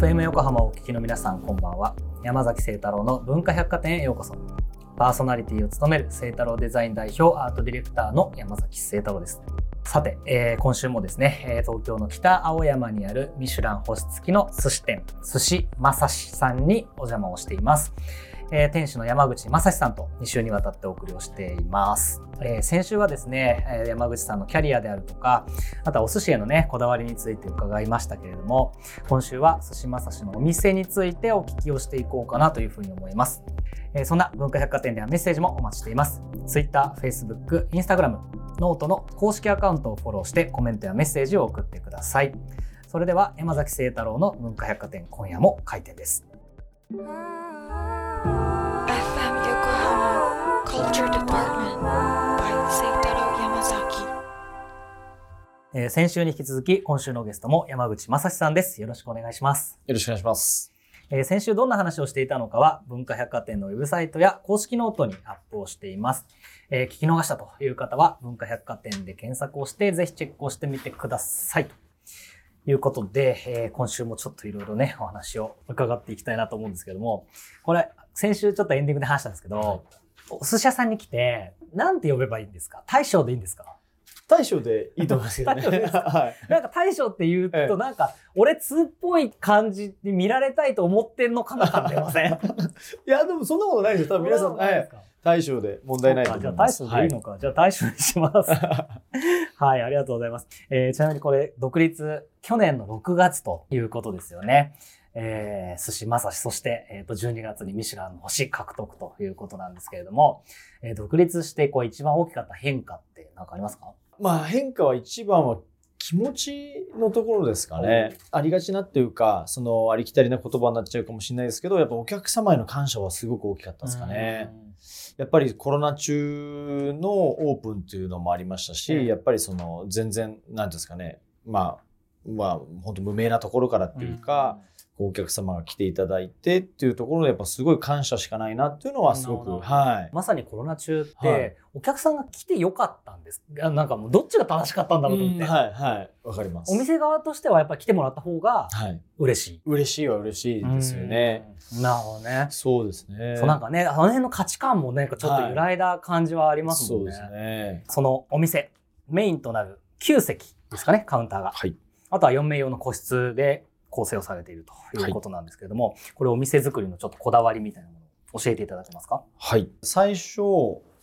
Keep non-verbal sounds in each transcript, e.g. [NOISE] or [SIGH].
FM 横浜をお聞きの皆さんこんばんは。山崎聖太郎の文化百貨店へようこそ。パーソナリティを務める聖太郎デザイン代表アートディレクターの山崎聖太郎です。さて、えー、今週もですね、え、東京の北青山にあるミシュラン星付きの寿司店寿司正志さんにお邪魔をしています。えー、店主の山口正史さんと2週にわたってお送りをしています。えー、先週はですね、え山口さんのキャリアであるとか、あとはお寿司へのね、こだわりについて伺いましたけれども、今週は寿司まさしのお店についてお聞きをしていこうかなというふうに思います。えー、そんな文化百貨店ではメッセージもお待ちしています。Twitter、Facebook、Instagram、 note の公式アカウントをフォローしてコメントやメッセージを送ってください。それでは山崎清太郎の文化百貨店今夜も開店です。えー、先週に引き続き今週のゲストも山口正史さんです。よろしくお願いします。よろしくお願いします。えー、先週どんな話をしていたのかは文化百貨店のウェブサイトや公式ノートにアップをしています。えー、聞き逃したという方は文化百貨店で検索をしてぜひチェックをしてみてください。ということで、えー、今週もちょっといろいろね、お話を伺っていきたいなと思うんですけども、これ、先週ちょっとエンディングで話したんですけど、お寿司屋さんに来て、なんて呼べばいいんですか？大将でいいんですか？大将でいいと思いますけどね。[LAUGHS] [LAUGHS] はい、なんか大将って言うと、なんか、俺通っぽい感じに見られたいと思ってんのかな感じません [LAUGHS] いや、でもそんなことないですよ。多分皆さん、はい、大将で問題ないと思います。じゃあ大将でいいのか？はい、じゃあ大将にします。はい、ありがとうございます。えー、ちなみにこれ、独立、去年の6月ということですよね。えー、寿司正し、そして、えっ、ー、と、12月にミシュランの星獲得ということなんですけれども、えー、独立して、こう、一番大きかった変化って何かありますか？まあ、変化は一番は気持ちのところですかね。ありがちなっていうか、そのありきたりな言葉になっちゃうかもしれないですけど、やっぱお客様への感謝はすごく大きかったですかね。やっぱりコロナ中のオープンっていうのもありましたし、やっぱりその全然、なんですかね、まあ、まあ、本当無名なところからっていうか、お客様が来ていただいてっていうところでやっぱすごい感謝しかないなっていうのはすごく、はい、まさにコロナ中って、お客さんが来てよかったんです。なんかもうどっちが正しかったんだろうと思って、はいはい。わかります。お店側としてはやっぱり来てもらった方が嬉しい、はい、嬉しいは嬉しいですよね。なるほどね。そうですね。そうなんかねあの辺の価値観もねちょっと揺らいだ感じはありますもんね、はい、そうですね。そのお店メインとなる9席ですかねカウンターが、はい、あとは4名用の個室で構成をされているということなんですけれども、はい、これお店作りのちょっとこだわりみたいなものを教えていただけますか？はい。最初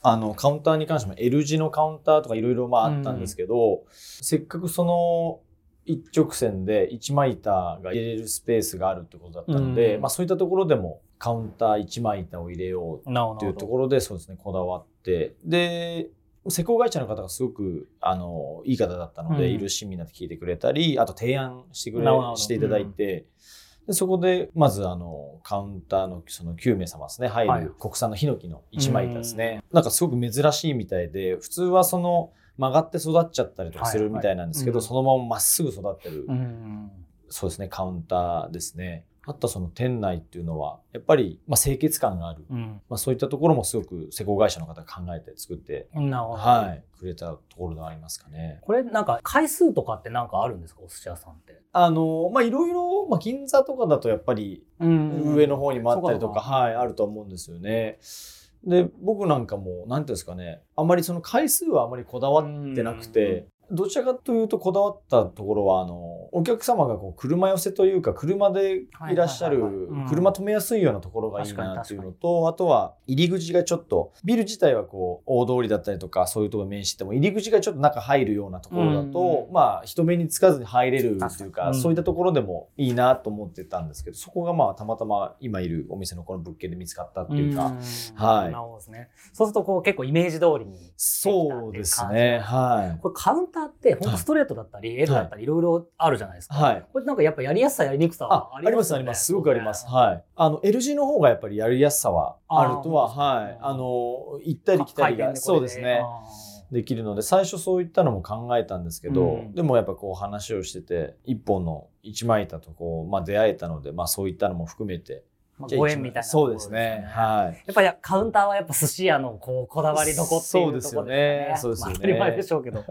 あのカウンターに関しても L 字のカウンターとかいろいろあったんですけど、うん、せっかくその一直線で1枚板が入れるスペースがあるってことだったので、うん、まあ、そういったところでもカウンター1枚板を入れようっていうところでそうですねこだわって。で施工会社の方がすごくあのいい方だったので、うん、いる市民になって聞いてくれたりあと提案してくれしていただいて、でそこでまずあのカウンターのその9名様ですね入る国産のヒノキの1枚板ですね、なんかすごく珍しいみたいで普通はその曲がって育っちゃったりとかするみたいなんですけど、そのまままっすぐ育ってる、そうですねカウンターですね。あったその店内っていうのはやっぱりまあ清潔感がある、うん、まあ、そういったところもすごく施工会社の方が考えて作ってはい、くれたところでありますかね。これなんか回数とかって何かあるんですか？お寿司屋さんって。あのまあいろいろ、まあ、銀座とかだとやっぱり上の方にもあったりとか、はい、あると思うんですよね。で僕なんかも何ていうんですかね。あんまりその回数はあまりこだわってなくて、どちらかというとこだわったところはあのお客様がこう車寄せというか車でいらっしゃる車止めやすいようなところがいいなっていうのとあとは入り口がちょっとビル自体はこう大通りだったりとかそういうところ面しても入り口がちょっと中入るようなところだと、まあ人目につかずに入れるというか、そういったところでもいいなと思ってたんですけどそこがまあたまたま今いるお店のこの物件で見つかったっていうか、はい。そうするとこう結構イメージ通りにそうですね。はい。これカウンターって本当ストレートだったり、はい、L だったりい。ろいろあるじゃないですか。はい。これなんかやっぱやりやすさやりにくさはあります、ね、あります。すごくあります。はい。あの L 字の方がやっぱりやりやすさはあるとは、はい。あの、行ったり来たりが、そうですね。できるので最初そういったのも考えたんですけど、うん、でもやっぱこう話をしてて一本の一枚板とこう、まあ、出会えたので、まあ、そういったのも含めてまあ、ご縁みたいな、ね、そうですね。はい。やっぱりカウンターはやっぱ寿司屋のこうこだわり残っているところですね。そうですよね。そうですよね。まあ、当たり前でしょうけど。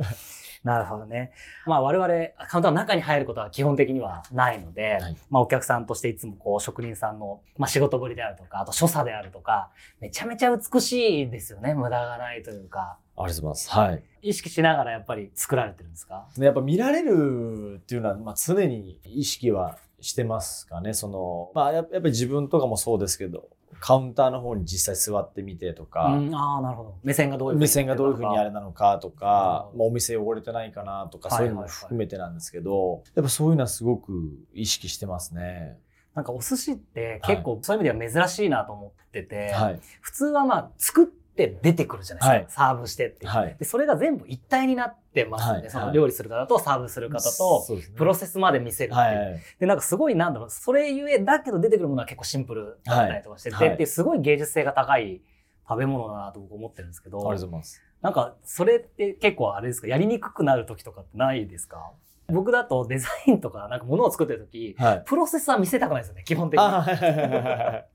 なるほどね。まあ我々、カウンターの中に入ることは基本的にはないので、はいまあお客さんとしていつもこう職人さんの、まあ、仕事ぶりであるとか、あと所作であるとか、めちゃめちゃ美しいですよね。無駄がないというか。ありがとうございます。はい。意識しながらやっぱり作られてるんですか？でやっぱ見られるっていうのは、まあ、常に意識はしてますかね。その、まあ、やっやっぱり自分とかもそうですけど、カウンターの方に実際座ってみてとか、うん、ああ、なるほど。目線がどういうふうに目線がどういうふうにあれなのかとか、うんまあ、お店汚れてないかなとか、はいそういうのも含めてなんですけど、やっぱそういうのはすごく意識してますね。なんかお寿司って結構そういう意味では珍しいなと思ってて、はい。普通はまあ作って出てくるじゃないですか。サーブしてって。はい。で、それが全部一体になってますんで、はいその料理する方とサーブする方と、プロセスまで見せるっていう。はいはい。で、なんかすごいなんだろう、それゆえだけど出てくるものは結構シンプルだったりとかしてて、はいはいで、すごい芸術性が高い食べ物だなと僕思ってるんですけど、ありがとうございます。なんかそれって結構あれですか、やりにくくなる時とかってないですか？僕だとデザインとかなんか物を作ってる時、はい。プロセスは見せたくないですよね、基本的に。あはいはいはいはい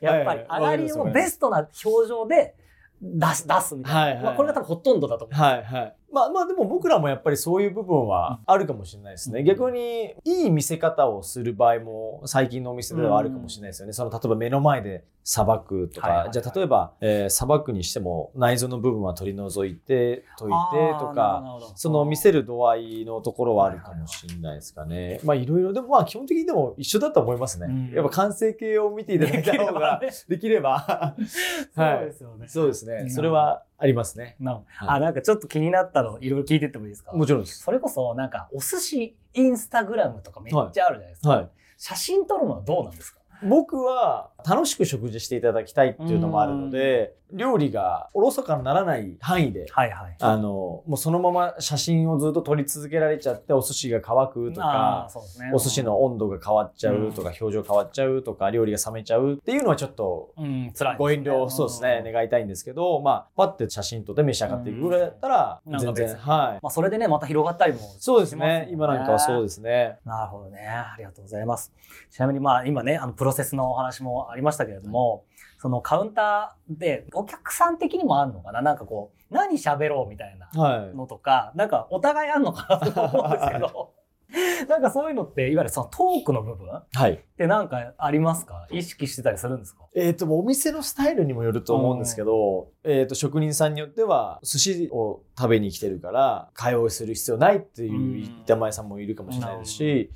やっぱり、はいはい上がりをベストな表情で出す、出すみたいな。はいはいはいまあ、これが多分ほとんどだと思う。はいはい。まあまあでも僕らもやっぱりそういう部分はあるかもしれないですね。逆にいい見せ方をする場合も最近のお店ではあるかもしれないですよね。その例えば目の前でさばくとか、はいはいはいじゃあ例えばえーさばくにしても内臓の部分は取り除いて溶いてとか、その見せる度合いのところはあるかもしれないですかね。まあいろいろでもまあ基本的にでも一緒だと思いますね。うんやっぱ完成形を見ていただいた方ができれば、[LAUGHS] そうですよね。そうですね。うんそれはありますね。なはいあ、なんかちょっと気になったの、いろいろ聞いてってもいいですか？もちろんです。それこそ、なんか、お寿司、インスタグラムとかめっちゃあるじゃないですか。はい。写真撮るのはどうなんですか？僕は楽しく食事していただきたいっていうのもあるので、料理がおろそかにならない範囲で、はいはい。あの、もうそのまま写真をずっと撮り続けられちゃって、お寿司が乾くとか、ねお寿司の温度が変わっちゃうとか、表情変わっちゃうとか、料理が冷めちゃうっていうのはちょっと、うん、辛いですね、ご遠慮、そうですね、ん願いたいんですけど、まあ、パッて写真撮って召し上がっていくぐらいだったら、うん全然、はい。まあ、それでね、また広がったりもそうですね。今なんかはそうですね。なるほどね。ありがとうございます。ちなみにまあ今ね、あのプロセスのお話もありましたけれども、そのカウンターでお客さん的にもあるのかな？なんかこう、何喋ろうみたいなはい。のとか、なんかお互いあんのかなと思うんですけど、[LAUGHS] なんかそういうのって、いわゆるそのトークの部分っはい。てなんかありますか？意識してたりするんですか？えっ、と、お店のスタイルにもよると思うんですけど、えっ、と、職人さんによっては、寿司を食べに来てるから、会話をする必要ないっていう板前さんもいるかもしれないですし、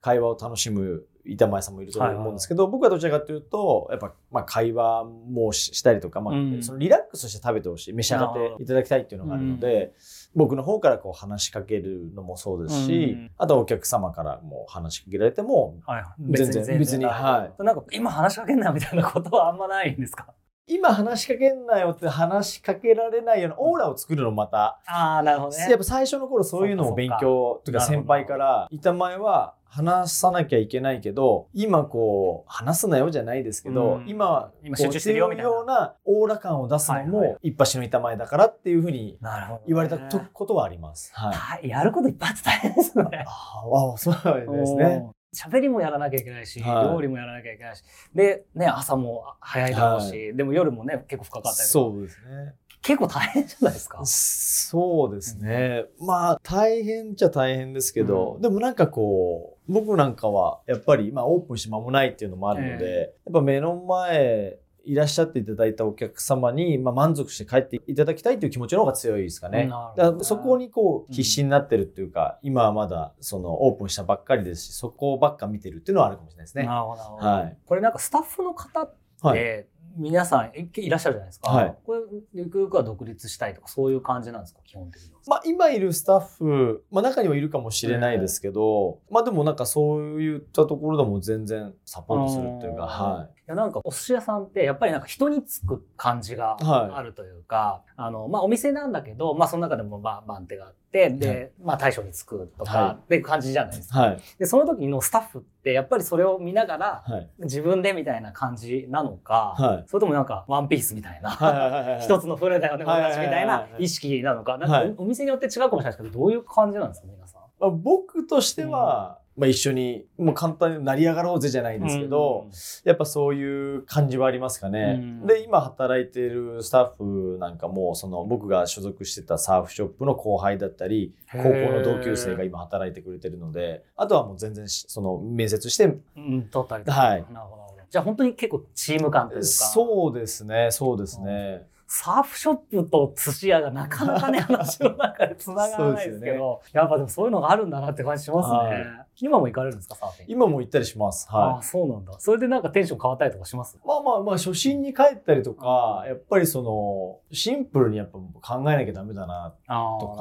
会話を楽しむ板前さんもいると思うんですけど、僕はどちらかというと、やっぱ、まあ、会話もししたりとか、まあうん。そのリラックスして食べてほしい、召し上がっていただきたいっていうのがあるので、僕の方からこう話しかけるのもそうですし、うん。あとはお客様からも話しかけられても、はいはい。全然。別にはい。なんか今話しかけんなみたいなことはあんまないんですか？今話しかけんなよって話しかけられないようなオーラを作るのもまた、ああ、なるほどね。やっぱ最初の頃そういうのを勉強というか先輩から板前は話さなきゃいけないけど今こう話すなよじゃないですけど、うん今は今集中してるよみたいなこうなオーラ感を出すのも一発の板前だからっていうふうに言われたとことはあります。はい、はい。やることいっぱいあって大変ですね。ああそうですね。うん。喋りもやらなきゃいけないし、はい料理もやらなきゃいけないし、で、ね、朝も早いだろうし、でも夜もね、結構深かったりとか、そうですね。結構大変じゃないですか？そうですね。まあ大変っちゃ大変ですけど、うんでもなんかこう、僕なんかはやっぱり、まあオープンして間もないっていうのもあるので、やっぱ目の前いらっしゃっていただいたお客様に、まあ、満足して帰っていただきたいという気持ちの方が強いですかね。ねそこにこううん必死になってるっていうか、今はまだそのオープンしたばっかりですし、そこばっか見てるっていうのはあるかもしれないですね。なるほど。はいこれなんかスタッフの方って、はい。皆さんいいらっしゃるじゃないですか。はい。これ、ゆくゆくは独立したいとか、そういう感じなんですか、基本的には。まあ、今いるスタッフ、まあ、中にはいるかもしれないですけど、まあでもなんかそういったところでも全然サポートするっていうか、うん。はい。やなんかお寿司屋さんってやっぱりなんか人につく感じがはいあるというか、あのまあお店なんだけど、まあその中でもまあ番手があって、で、はいまあ大将につくとかはっていう感じじゃないですい。か。はい。で、その時のスタッフってやっぱりそれを見ながらはい。自分でみたいな感じなのか、はい。それともなんかワンピースみたいな、一つの船だよね、はいはいはいはい同じみたいな意識なのか、なんはいかおお店によって違うかもしれないですけど、どういう感じなんですか、皆さん？まあ僕としては、まあ、一緒にもう簡単に成り上がろうぜじゃないんですけど、やっぱそういう感じはありますかね。うんで今働いてるスタッフなんかもその僕が所属してたサーフショップの後輩だったり高校の同級生が今働いてくれてるのであとはもう全然しその面接してうん、取ったりとか。はいなるほどなるほど。じゃあ本当に結構チーム感というか。そうですねそうですね。サーフショップと寿司屋がなかなかね、話の中で繋がらないですけど、やっぱでもそういうのがあるんだなって感じしますね。はい今も行かれるんですか、サーフィン。今も行ったりします。あはあ、そうなんだ。それでなんかテンション変わったりとかします？い。まあまあまあ初心に帰ったりとかやっぱりそのシンプルにやっぱ考えなきゃダメだなあとか、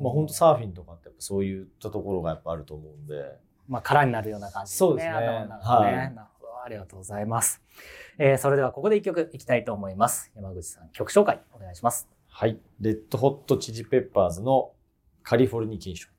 まあ本当サーフィンとかってやっぱそういったところがやっぱあると思うんで。まあ、空になるような感じですね。そうですね頭の中がね。はいなるほど。ありがとうございます。えーそれではここで一曲いきたいと思います。山口さん、曲紹介お願いします。はい。レッドホットチリペッパーズのカリフォルニケーション。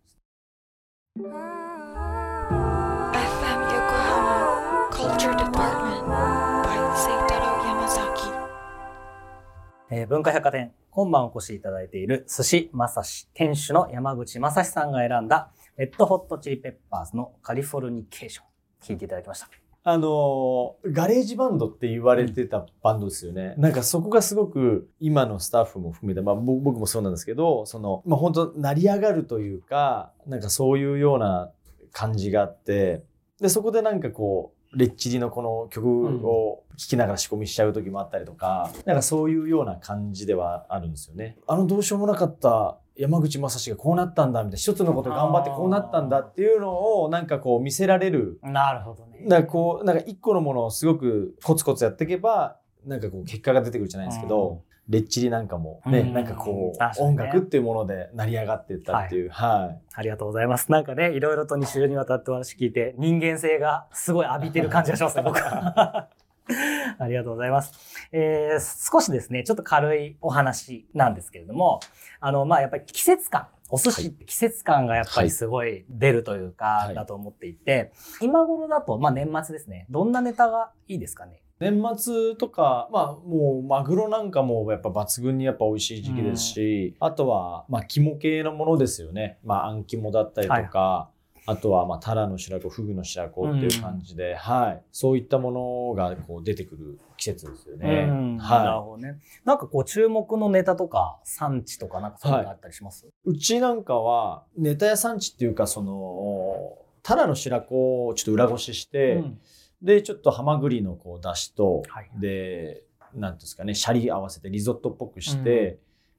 えー文化百貨店、今晩お越しいただいている寿司まさし店主の山口正史さんが選んだレッドホットチリペッパーズのカリフォルニケーション、聴いていただきました。あのーガレージバンドって言われてたバンドですよね。なんかそこがすごく今のスタッフも含めて、まあぼ僕もそうなんですけど、その、まあ本当成り上がるというか、なんかそういうような感じがあって、で、そこでなんかこう、レッチリのこの曲を聴きながら仕込みしちゃう時もあったりとか、なんかそういうような感じではあるんですよね。あのどうしようもなかった山口正史がこうなったんだみたいな、一つのこと頑張ってこうなったんだっていうのをなんかこう見せられるなるほどね。だからこうなんか一個のものをすごくコツコツやっていけばなんかこう結果が出てくるじゃないですけど、レッチリなんかもね、うん。なんかこう、音楽っていうもので成り上がっていったっていうはい、ありがとうございます。なんかね、いろいろと2週にわたってお話聞いて、人間性がすごい浴びてる感じがしますね、僕は。[LAUGHS] ありがとうございます。えー少しですね、ちょっと軽いお話なんですけれども、あの、まあ、やっぱり季節感、お寿司って季節感がやっぱりすごい出るというか、はい。だと思っていて、今頃だと、まあ、年末ですね、どんなネタがいいですかね？年末とかまあもうマグロなんかもやっぱ抜群にやっぱ美味しい時期ですし、あとはまあ肝系のものですよね。まああん肝だったりとか、あとはまあタラの白子フグの白子っていう感じで、はい。そういったものがこう出てくる季節ですよね、うん。なるはほどね。なんかこう注目のネタとか産地とかなんかそういうのがあったりします、い、うちなんかはネタ屋産地っていうかそのタラの白子をちょっと裏ごしして、うんでちょっとハマグリのこう出汁と、はい。でなんていうんですかねシャリ合わせてリゾットっぽくして、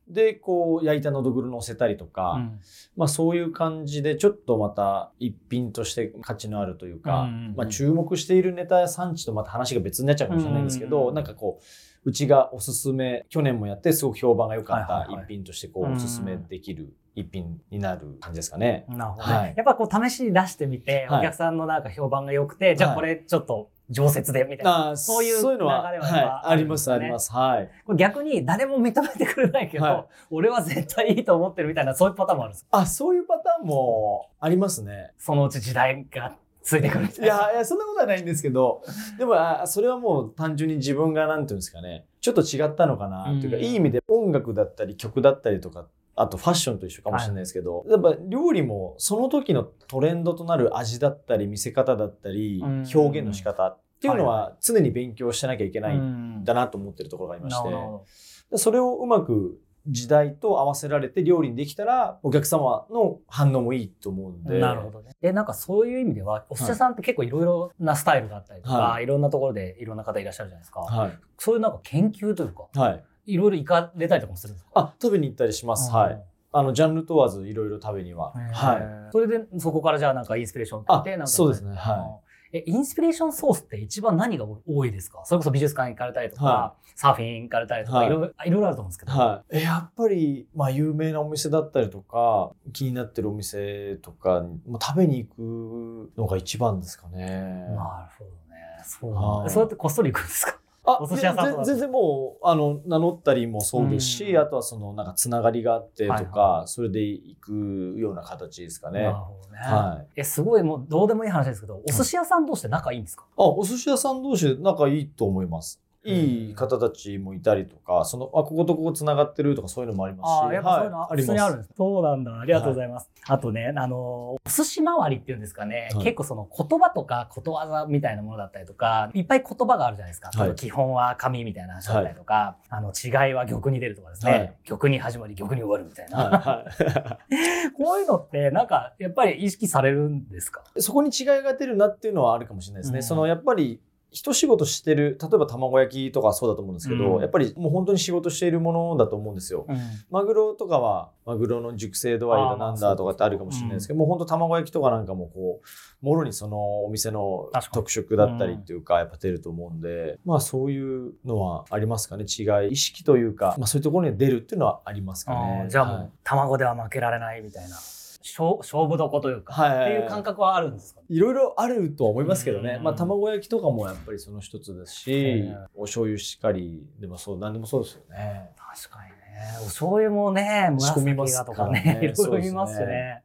でこう焼いたのどぐろ乗せたりとか、うん。まあ、そういう感じでちょっとまた一品として価値のあるというか、うんうんうん。まあ、注目しているネタや産地とまた話が別になっちゃうかもしれないんですけど、うんうんうん。なんかこううちがおすすめ去年もやってすごく評判が良かった一品としてこう、うんおすすめできる一品になる感じですかね。なるほどね、はいやっぱこう試しに出してみて、はいお客さんのなんか評判が良くて、じゃあこれちょっと常設でみたいな。そういうそういうのは流れはやっぱはい、ありますあります。はい。これ逆に誰も認めてくれないけど、はい俺は絶対いいと思ってるみたいな、そういうパターンもあるんですか？あ、そういうパターンもありますね。そのうち時代がついてくるいや、いや、そんなことはないんですけど、[LAUGHS] でも、あそれはもう単純に自分が、なんていうんですかね、ちょっと違ったのかな、っていうか、うんいい意味で音楽だったり、曲だったりとか、あとファッションと一緒かもしれないですけど、やっぱ料理もその時のトレンドとなる味だったり、見せ方だったり、うん表現の仕方っていうのはいは常に勉強してなきゃいけないんんだなと思ってるところがありまして、それをうまく時代と合わせられて料理にできたら、お客様の反応もいいと思うんど。で。なるほどね。で、なんかそういう意味では、お寿司屋さんって結構いろいろなスタイルがあったりとか、、はいろんなところでいろんな方いらっしゃるじゃないですか。はい。そういうなんか研究というか、はい。いろいろ行かれたりとかもするんですか？あ、食べに行ったりします。はい。。あの、ジャンル問わずいろいろ食べには。は。はいそれでそこからじゃあなんかインスピレーションを受けてあなんかそうですねはえインスピレーションソースって一番何が多いですか？それこそ美術館行かれたりとか、はサーフィン行かれたりとか、はいい、ろいろあると思うんですけど、はい。え、やっぱり、まあ、有名なお店だったりとか、気になってるお店とか、もう食べに行くのが一番ですかね。なるほどねそうはいそうやってこっそり行くんですか？あお寿司屋さん全全然もう、あの、名乗ったりもそうですし、うん。あとはその、なんか、つながりがあってとか、はいそれで行くような形ですかね。なるあ、ほどね、はい。えすごいもうどうでもいい話ですけどお寿司屋さん同士で仲いいんですか、お寿司屋さん同士で仲いいと思います。いい方たちもいたりとか、その、あ、こことここ繋がってるとかそういうのもありますし。やっぱそういうのははい普通にあるんまです。そうなんだ。ありがとうございます。あとね、あの、お寿司回りっていうんですかね、はい結構その言葉とかことわざみたいなものだったりとか、いっぱい言葉があるじゃないですか。はい基本は紙みたいな話だったりとか、あの、違いは玉に出るとかですね、はい玉に始まり玉に終わるみたいな。はいは [LAUGHS] こういうのって、なんか、やっぱり意識されるんですか？いそこに違いが出るなっていうのはあるかもしれないですね。うんそのやっぱり一仕事してる、例えば卵焼きとかはそうだと思うんですけど、うんやっぱりもう本当に仕事しているものだと思うんですよ。うん。マグロとかはマグロの熟成度合いだなんだとかってあるかもしれないですけど、もう本当卵焼きとかなんかもこうもろにそのお店の特色だったりっていうかやっぱ出ると思うんで、まあそういうのはありますかね違い意識というか、まあ、そういうところに出るっていうのはありますかあねーじゃあもう、はい卵では負けられないみたいな。勝勝負どこというか、はいっていう感覚はあるんですか？いろいろあるとは思いますけどね、うんまあ卵焼きとかもやっぱりその一つですし、うんお醤油しかりでもそう何でもそうですよね。確かにね。お醤油もね、仕込みます紫がとかねからね、[LAUGHS] いろいろ見ますしそうですね。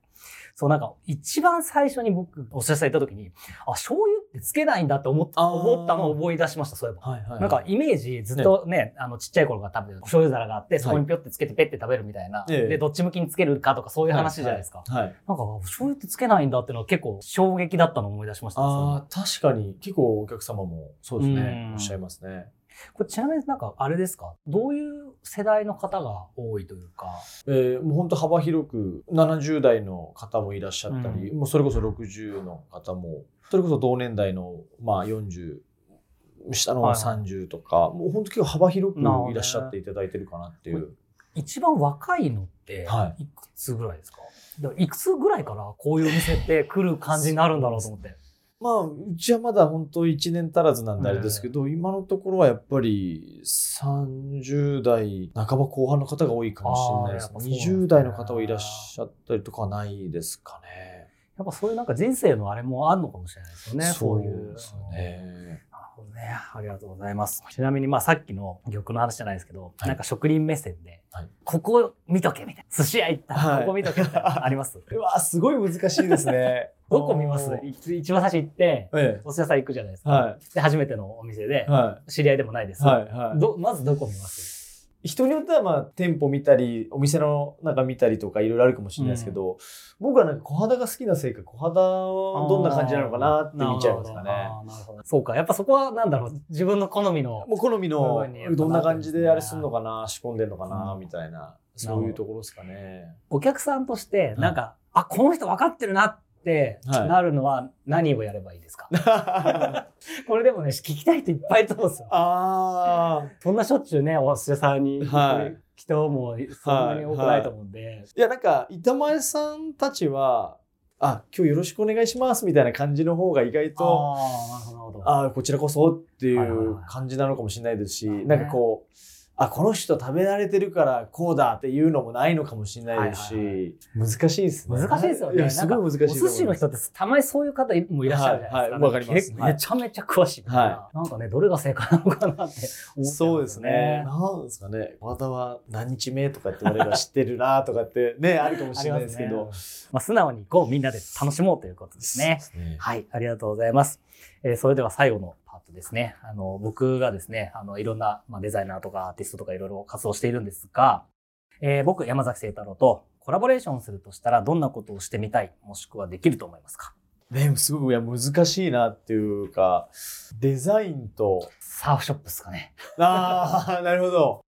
そう、なんか、一番最初に僕、お寿司屋さん行った時に、あ、醤油ってつけないんだって思った、思ったのを思い出しました、そういえば。はいはいなんか、イメージ、ずっとね、あの、ちっちゃい頃から食べてる、お醤油皿があって、そこにぴょってつけてペッて食べるみたいな。ええで、どっち向きにつけるかとか、そういう話じゃないですか。はい。なんか、お醤油ってつけないんだっていうのは結構衝撃だったのを思い出しましたね。ああ、確かに結構お客様もそうですねう。んおっしゃいますね。これちなみになんか、あれですか？どういう世代の方が多いというか？えーもう本当幅広く70代の方もいらっしゃったり、うもうそれこそ60の方もそれこそ同年代のまあ40下のはいはい30とか、もう本当結構幅広くいらっしゃっていただいてるかなっていう。一番若いのってはいくつぐらいですか、だからいくつぐらいからこういうお店って来る感じになるんだろうと思って。まあうちはまだ本当1年足らずなんであれですけど、今のところはやっぱり30代半ば後半の方が多いかもしれないですあーやっぱそうなんですね20代の方はいらっしゃったりとかはないですかね。やっぱそういうなんか人生のあれもあるのかもしれないですよね。そういう。ですよね。ほどね。ありがとうございます。ちなみにまあさっきの玉の話じゃないですけど、はいなんか職人目線で、はいここ見とけみたいな。寿司屋行ったらはいここ見とけみたいな。あります？[LAUGHS] うわ、すごい難しいですね。[LAUGHS] どこ見ます？一番最初行って、えお寿司屋さん行くじゃないですえ。か。はで、初めてのお店で知り合いでもないです。い。はい。はい。どまずどこ見ます？人によってはまあ店舗見たり、お店の中見たりとかいろいろあるかもしれないですけど、僕はなんか小肌が好きなせいか、小肌はどんな感じなのかなって見ちゃいますかね。そうか。やっぱそこはなんだろう。自分の好みの。もう好み部のどんな感じであれすんのかな、仕込んでんのかな、うんみたいな、そういうところですかね。お客さんとして、なんか、あ、この人分かってるなってはいなるのは何をやればいいですか、[LAUGHS] これでもね、聞きたい人いっぱいいると思うんですよ。ああ。そんなしょっちゅうね、お寿司屋さんにはい人もそんなに多くないと思うんで。いや、なんか、板前さんたちは、あ、今日よろしくお願いしますみたいな感じの方が意外と、ああ、なるほど、なるほど。あこちらこそっていはいはいはいう感じなのかもしれないですし、そうねなんかこう、あ、この人食べ慣れてるからこうだっていうのもないのかもしれないですし、はいはい難しいですね。難しいですよね。すごい難しい。お寿司の人ってたまにそういう方もいらっしゃるじゃないですか。はいはいわかりますめちゃめちゃ詳しいから、はなんかね、どれが正解なのかなって思っちゃんそうですね。。なんですかね。和田は何日目とかって言われれば知ってるなとかってね、あるかもしれないですけど。まあ、素直にこうみんなで楽しもうということですね。ねはい、ありがとうございます。えーそれでは最後のパートですね。あの、僕がですね、あの、いろんな、まあ、デザイナーとかアーティストとかいろいろ活動しているんですが、えー僕、山崎聖太郎とコラボレーションするとしたら、どんなことをしてみたい、もしくはできると思いますか？ね、すごくいや難しいなっていうか、デザインと、サーフショップですかね。ああ、なるほど。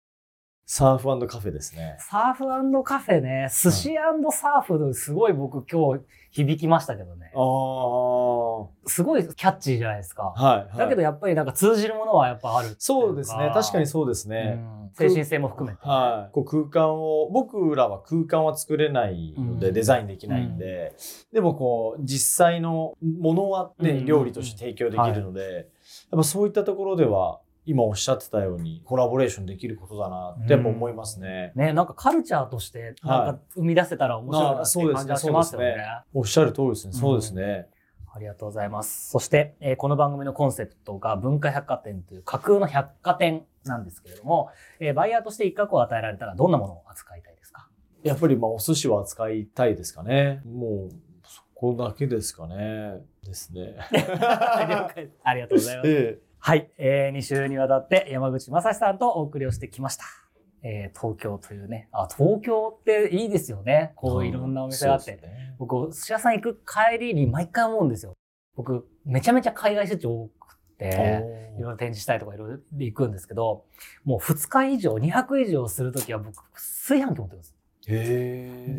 サーフカフェですね。サーフカフェね、寿司サーフ、すごい僕今日響きましたけどねあ。あ、はすごいキャッチーじゃないですか。い、はい。だけどやっぱりなんか通じるものはやっぱあるそうですね。確かにそうですね。うん精神性も含めて。はい、こう空間を僕らは空間は作れないので、うんデザインできないんで、でもこう実際のものはね、うん料理として提供できるので、やっぱそういったところでは今おっしゃってたようにコラボレーションできることだなって思いますね。ね、なんかカルチャーとしてなんか生み出せたら面白いなっていう感じはしますよね。あそうですねおっしゃる通りですね。うんそうですね。ありがとうございます。そして、えーこの番組のコンセプトが文化百貨店という架空の百貨店なんですけれども、えーバイヤーとして一角を与えられたらどんなものを扱いたいですか？やっぱりまあお寿司は扱いたいですかね。もうそこだけですかね。ですね。[LAUGHS] ありがとうございます。[LAUGHS] ええはい、えー、2週にわたって山口正史さんとお送りをしてきました。えー、東京というね、あ、東京っていいですよね。こういろんなお店があって。そうですね僕、お寿司屋さん行く帰りに毎回思うんですよ。僕、めちゃめちゃ海外出張多くて、いろいろ展示したいとかいろいろで行くんですけど、もう2日以上、2泊以上するときは僕、炊飯器持ってます。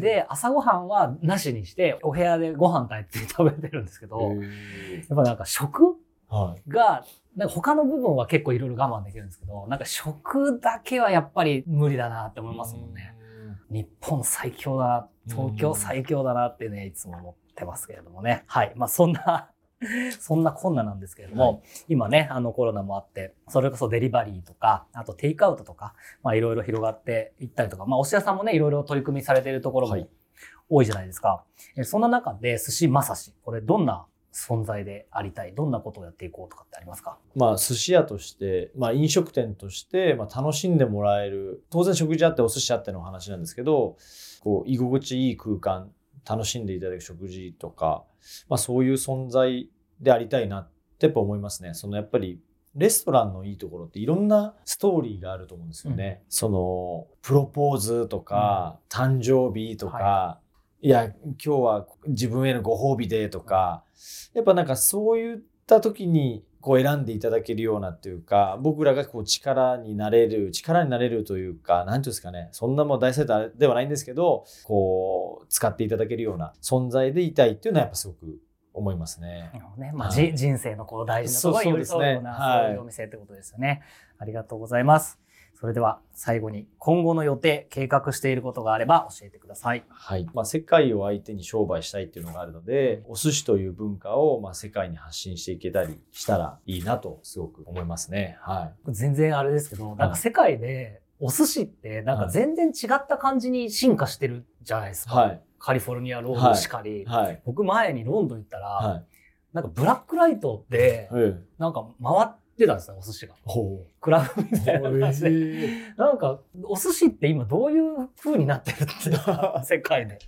で、朝ごはんはなしにして、お部屋でご飯炊いて食べてるんですけど、やっぱなんか食はい。が、なんか他の部分は結構いろいろ我慢できるんですけど、なんか食だけはやっぱり無理だなって思いますもんね。日本最強だな、東京最強だなってね、いつも思ってますけれどもね。はい。まあそんな、[LAUGHS] そんなこんななんですけれども、はい今ね、あのコロナもあって、それこそデリバリーとか、あとテイクアウトとか、まあいろいろ広がっていったりとか、まあお寿司屋さんもね、いろいろ取り組みされているところもはい多いじゃないですか。えそんな中で寿司まさし、これどんな存在でありたい。どんなことをやっていこうとかってありますか？まあ寿司屋として、まあ飲食店として、まあ楽しんでもらえる、当然食事あってお寿司あっての話なんですけど、こう居心地いい空間、楽しんでいただく食事とか、まあそういう存在でありたいなってやっぱ思いますね。そのやっぱりレストランのいいところっていろんなストーリーがあると思うんですよね。そのプロポーズとか、誕生日とか、、はいいや今日は自分へのご褒美でとか、やっぱなんかそういった時にこう選んでいただけるようなっていうか僕らがこう力になれる力になれるというか何ていうんですかねそんなもう大セーターではないんですけどこう使っていただけるような存在でいたいっていうのはやっぱすごく思いますね。ねまあはいじ人生のこう大事なところに寄り添うようなそうですねはいそういうお店ってことですよね。ありがとうございます。それでは最後に今後の予定、計画していることがあれば教えてください。はい。まあ、世界を相手に商売したいっていうのがあるのでお寿司という文化をまあ世界に発信していけたりしたらいいなとすごく思いますね。はい。全然あれですけど、なんか世界でお寿司ってなんか全然違った感じに進化してるじゃないですか。はい。カリフォルニアロールしかり。はい。僕前にロンドン行ったら、はい。なんかブラックライトで、ええ。なんか回ってたんですよ、お寿司が。ほクラブみたいな感じで。うなんか、お寿司って今どういう風になってるっていうか [LAUGHS] 世界で。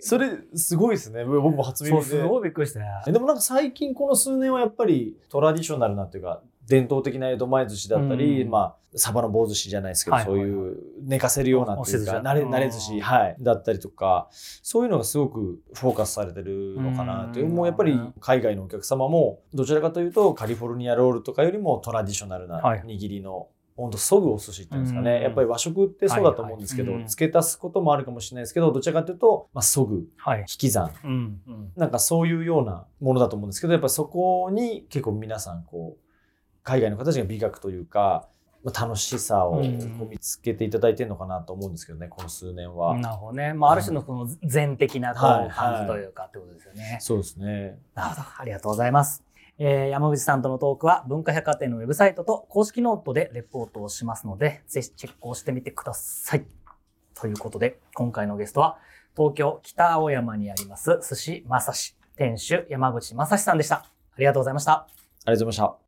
それすごいですね僕も初そう、耳ですごいびっくりして。えでもなんか最近この数年はやっぱりトラディショナルなっていうか伝統的な江戸前寿司だったり、うん。まあサバの棒寿司じゃないですけど、はいはいはい。そういう寝かせるようなっていうか慣れうん。慣れ寿司、はい、だったりとかそういうのがすごくフォーカスされてるのかなという。うん。もうやっぱり海外のお客様もどちらかというとカリフォルニアロールとかよりもトラディショナルなはい。握りの、ほんとそぐお寿司っていうんですかね、うん。やっぱり和食ってそうだと思うんですけど、はいはい。うん付け足すこともあるかもしれないですけどどちらかというと、まあ、そぐはい。引。き算。うん。うん。なんかそういうようなものだと思うんですけど、やっぱそこに結構皆さんこう、海外の方たちが美学というか、まあ楽しさを見つけていただいてるのかなと思うんですけどね、この数年は。なるほどね。まあ、ある種のこの全的な感じというかってことですよね。そうですね。なるほど。ありがとうございます。えー山口さんとのトークは文化百貨店のウェブサイトと公式ノートでレポートをしますので、ぜひチェックをしてみてください。ということで、今回のゲストは、東京北青山にあります寿司まさし店主山口正史さんでした。ありがとうございました。ありがとうございました。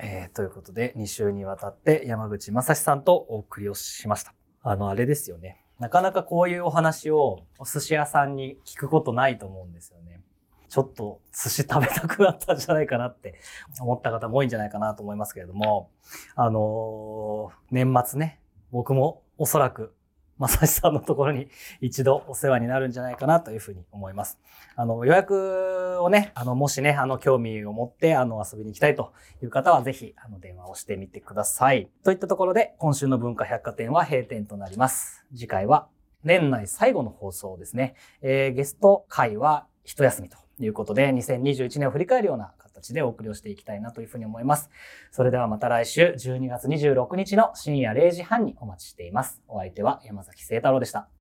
えーということで、2週にわたって山口正史さんとお送りをしました。あの、あれですよね。なかなかこういうお話をお寿司屋さんに聞くことないと思うんですよね。ちょっと寿司食べたくなったんじゃないかなって思った方も多いんじゃないかなと思いますけれども、あのー年末ね、僕もおそらく正史さんのところに [LAUGHS] 一度お世話になるんじゃないかなというふうに思います。あの、予約をね、あの、もしね、あの、興味を持って、あの、遊びに行きたいという方は、ぜひ、あの、電話をしてみてください。といったところで、今週の文化百貨店は閉店となります。次回は、年内最後の放送ですね。えーゲスト会は一休みということで、2021年を振り返るような形でお送りをしていきたいなというふうに思います。それではまた来週、12月26日の深夜0時半にお待ちしています。お相手は山崎聖太郎でした。